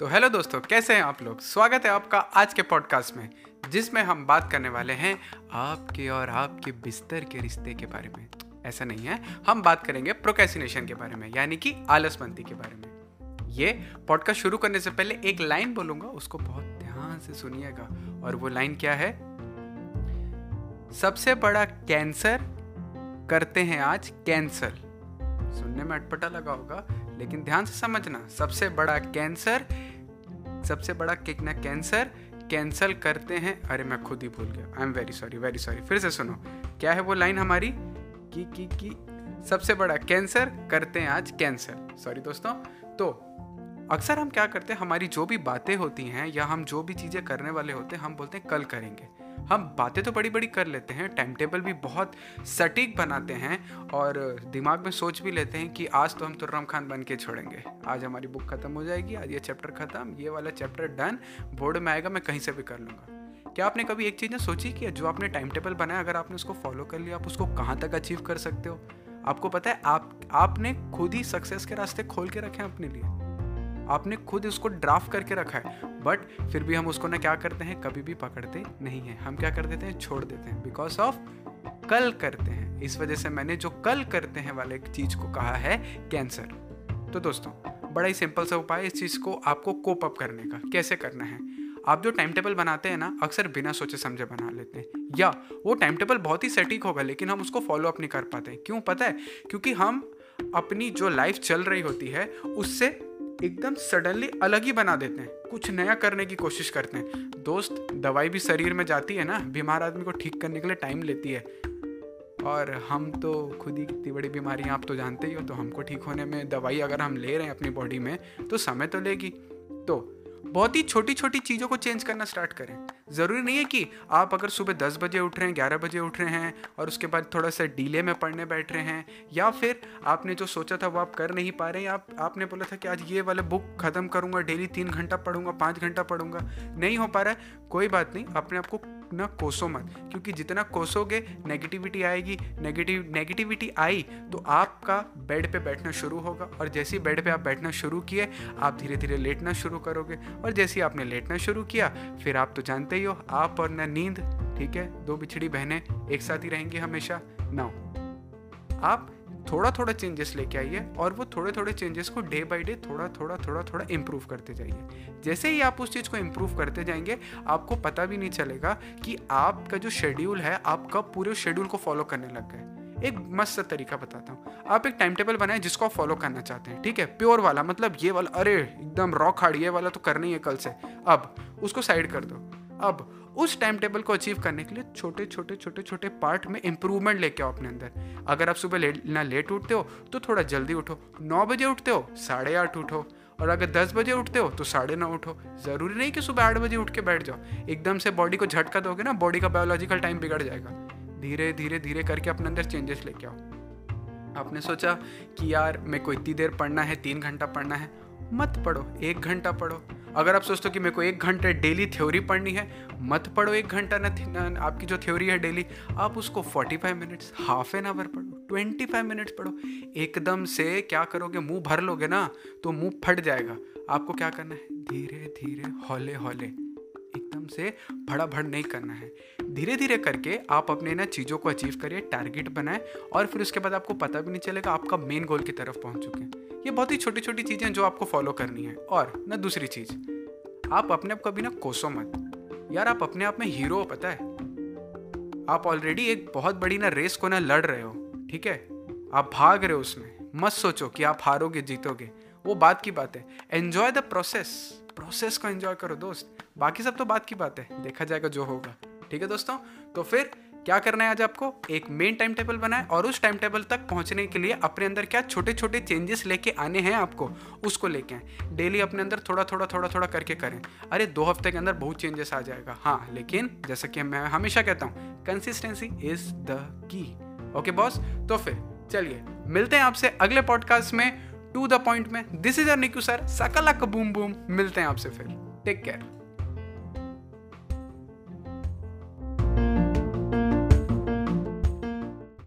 तो हेलो दोस्तों, कैसे हैं आप लोग? स्वागत है आपका आज के पॉडकास्ट में, जिसमें हम बात करने वाले हैं आपके और आपके बिस्तर के रिश्ते के बारे में। ऐसा नहीं है, हम बात करेंगे प्रोकेसिनेशन के बारे में, यानी कि आलसमंदी के बारे में। ये पॉडकास्ट शुरू करने से पहले एक लाइन बोलूँगा, उसको बहुत ध्यान से सुनिएगा। और वो लाइन क्या है? सबसे बड़ा कैंसर करते हैं आज कैंसर सुनने में अटपटा लगा होगा। लेकिन ध्यान से समझना, सबसे बड़ा कैंसर, सबसे बड़ा कितना कैंसर, कैंसल करते हैं, अरे मैं खुद ही भूल गया I am very sorry very sorry फिर से सुनो, क्या है वो लाइन हमारी? की की की, सबसे बड़ा कैंसर करते हैं आज कैंसर। सॉरी दोस्तों तो अक्सर हम क्या करते हैं, हमारी जो भी बातें होती हैं या हम जो भी चीज़ें करने वाले होते हैं, हम बोलते हैं, कल करेंगे। हम बातें तो बड़ी बड़ी कर लेते हैं टाइम टेबल भी बहुत सटीक बनाते हैं और दिमाग में सोच भी लेते हैं कि आज तो हम तुर्रम खान बन के छोड़ेंगे। आज हमारी बुक ख़त्म हो जाएगी, आज ये चैप्टर ख़त्म, ये वाला चैप्टर डन बोर्ड में आएगा, मैं कहीं से भी कर लूँगा। क्या आपने कभी एक चीज़ ना सोची कि जो आपने टाइम टेबल बनाया, अगर आपने उसको फॉलो कर लिया, आप उसको कहाँ तक अचीव कर सकते हो? आपको पता है, आप, आपने खुद ही सक्सेस के रास्ते खोल के रखे हैं अपने लिए। आपने खुद उसको ड्राफ्ट करके रखा है बट फिर भी हम उसको ना क्या करते हैं, कभी भी पकड़ते नहीं हैं। हम क्या कर देते हैं, छोड़ देते हैं बिकॉज़ ऑफ़ कल करते हैं। इस वजह से मैंने जो कल करते हैं वाले चीज़ को कहा है कैंसर तो दोस्तों, बड़ा ही सिंपल सा उपाय इस चीज़ को, आपको कोप अप करने का। कैसे करना है? आप जो टाइम टेबल बनाते हैं ना, अक्सर बिना सोचे समझे बना लेते हैं। या, वो टाइम टेबल बहुत ही सेटिक होगा, लेकिन हम उसको फॉलो अप नहीं कर पाते क्यों पता है? क्योंकि हम अपनी जो लाइफ चल रही होती है, उससे एकदम सडनली अलग ही बना देते हैं। कुछ नया करने की कोशिश करते हैं। दोस्त, दवाई भी शरीर में जाती है ना, बीमार आदमी को ठीक करने के लिए टाइम लेती है। और हम तो खुद ही कितनी बड़ी बीमारियाँ आप तो जानते ही हो तो हमको ठीक होने में दवाई अगर हम ले रहे हैं अपनी बॉडी में तो समय तो लेगी। तो बहुत ही छोटी छोटी चीज़ों को चेंज करना स्टार्ट करें। ज़रूरी नहीं है कि आप अगर सुबह दस बजे उठ रहे हैं, ग्यारह बजे उठ रहे हैं और उसके बाद थोड़ा सा डीले में पढ़ने बैठ रहे हैं या फिर आपने जो सोचा था वो आप कर नहीं पा रहे हैं, आप, आपने बोला था कि आज ये वाले बुक ख़त्म करूँगा डेली तीन घंटा पढ़ूँगा, पाँच घंटा पढ़ूँगा, नहीं हो पा रहा है। कोई बात नहीं, अपने आप को ना कोसो मत, क्योंकि जितना कोसोगे नेगेटिविटी आएगी नेगेटिव नेगेटिविटी आई तो आपका बेड पे बैठना शुरू होगा। और जैसे ही बेड पे आप बैठना शुरू किए, आप धीरे धीरे लेटना शुरू करोगे। और जैसे ही आपने लेटना शुरू किया, फिर आप तो जानते ही हो, आप और न नींद, ठीक है? दो बिछड़ी बहनें एक साथ ही रहेंगी हमेशा। ना आप थोड़ा थोड़ा चेंजेस लेके आइए और वो थोड़े थोड़े चेंजेस को डे बाई डे थोड़ा थोड़ा थोड़ा थोड़ा इम्प्रूव करते जाइए। जैसे ही आप उस चीज़ को इम्प्रूव करते जाएँगे, आपको पता भी नहीं चलेगा कि आपका जो शेड्यूल है आप कब पूरे शेड्यूल को फॉलो करने लग गए। एक मस्त तरीका बताता हूँ। आप एक टाइम टेबल बनाए जिसको आप फॉलो करना चाहते हैं, ठीक है? प्योर वाला मतलब ये वाला, अरे, एकदम रॉक हार्ड ये वाला तो करना ही है कल से। अब, उसको साइड कर दो। अब उस टाइम टेबल को अचीव करने के लिए छोटे छोटे छोटे छोटे पार्ट में इंप्रूवमेंट लेके आओ अपने अंदर। अगर आप सुबह ना लेट उठते हो तो थोड़ा जल्दी उठो। नौ बजे उठते हो, साढ़े आठ उठो। और अगर दस बजे उठते हो तो साढ़े नौ उठो। ज़रूरी नहीं कि सुबह आठ बजे उठ के बैठ जाओ। एकदम से बॉडी को झटका दोगे ना बॉडी का बायोलॉजिकल टाइम बिगड़ जाएगा। धीरे धीरे धीरे करके अपने अंदर चेंजेस लेके आओ। आपने सोचा कि यार, मेरे को इतनी देर पढ़ना है, तीन घंटा पढ़ना है? मत पढ़ो, एक घंटा पढ़ो। अगर आप सोचते हो कि मेरे को एक घंटे डेली थ्योरी पढ़नी है, मत पढ़ो एक घंटा, न आपकी जो थ्योरी है डेली आप उसको 45 मिनट्स हाफ़ एन आवर पढ़ो 25 मिनट्स पढ़ो। एकदम से क्या करोगे, मुँह भर लोगे ना तो मुँह फट जाएगा। आपको क्या करना है? धीरे धीरे, हौले हौले। एकदम से भड़ा भड़ नहीं करना है। धीरे धीरे करके आप अपने ना चीज़ों को अचीव करिए टारगेट बनाए, और फिर उसके बाद आपको पता भी नहीं चलेगा, आपका मेन गोल की तरफ़ पहुँच चुके हैं। ये बहुत ही छोटी छोटी चीज़ें जो आपको फॉलो करनी है। और, ना दूसरी चीज़, आप अपने आप कभी ना कोसो मत। यार, आप अपने आप में हीरो हो, पता है? आप ऑलरेडी एक बहुत बड़ी ना रेस को ना लड़ रहे हो, ठीक है? आप भाग रहे हो उसमें। मत सोचो कि आप हारोगे, जीतोगे। वो बात की बात है। एंजॉय द प्रोसेस प्रोसेस को एंजॉय करो, दोस्त। बाकी सब तो बात की बात है। देखा जाएगा जो होगा। ठीक है, दोस्तों? तो फिर क्या करना है आज आपको? एक मेन टाइम टेबल बनाए और उस टाइम टेबल तक पहुँचने के लिए अपने अंदर क्या छोटे छोटे चेंजेस लेके आने हैं आपको, उसको लेके आए। डेली अपने अंदर थोड़ा थोड़ा थोड़ा थोड़ा करके करें। अरे, दो हफ़्ते के अंदर बहुत चेंजेस आ जाएगा। हाँ लेकिन जैसा कि मैं हमेशा कहता हूँ consistency is the key okay boss तो फिर, चलिए, मिलते हैं आपसे अगले पॉडकास्ट में टू द पॉइंट में। This is or Niku sir सकला बूम बूम मिलते हैं आपसे फिर। Take care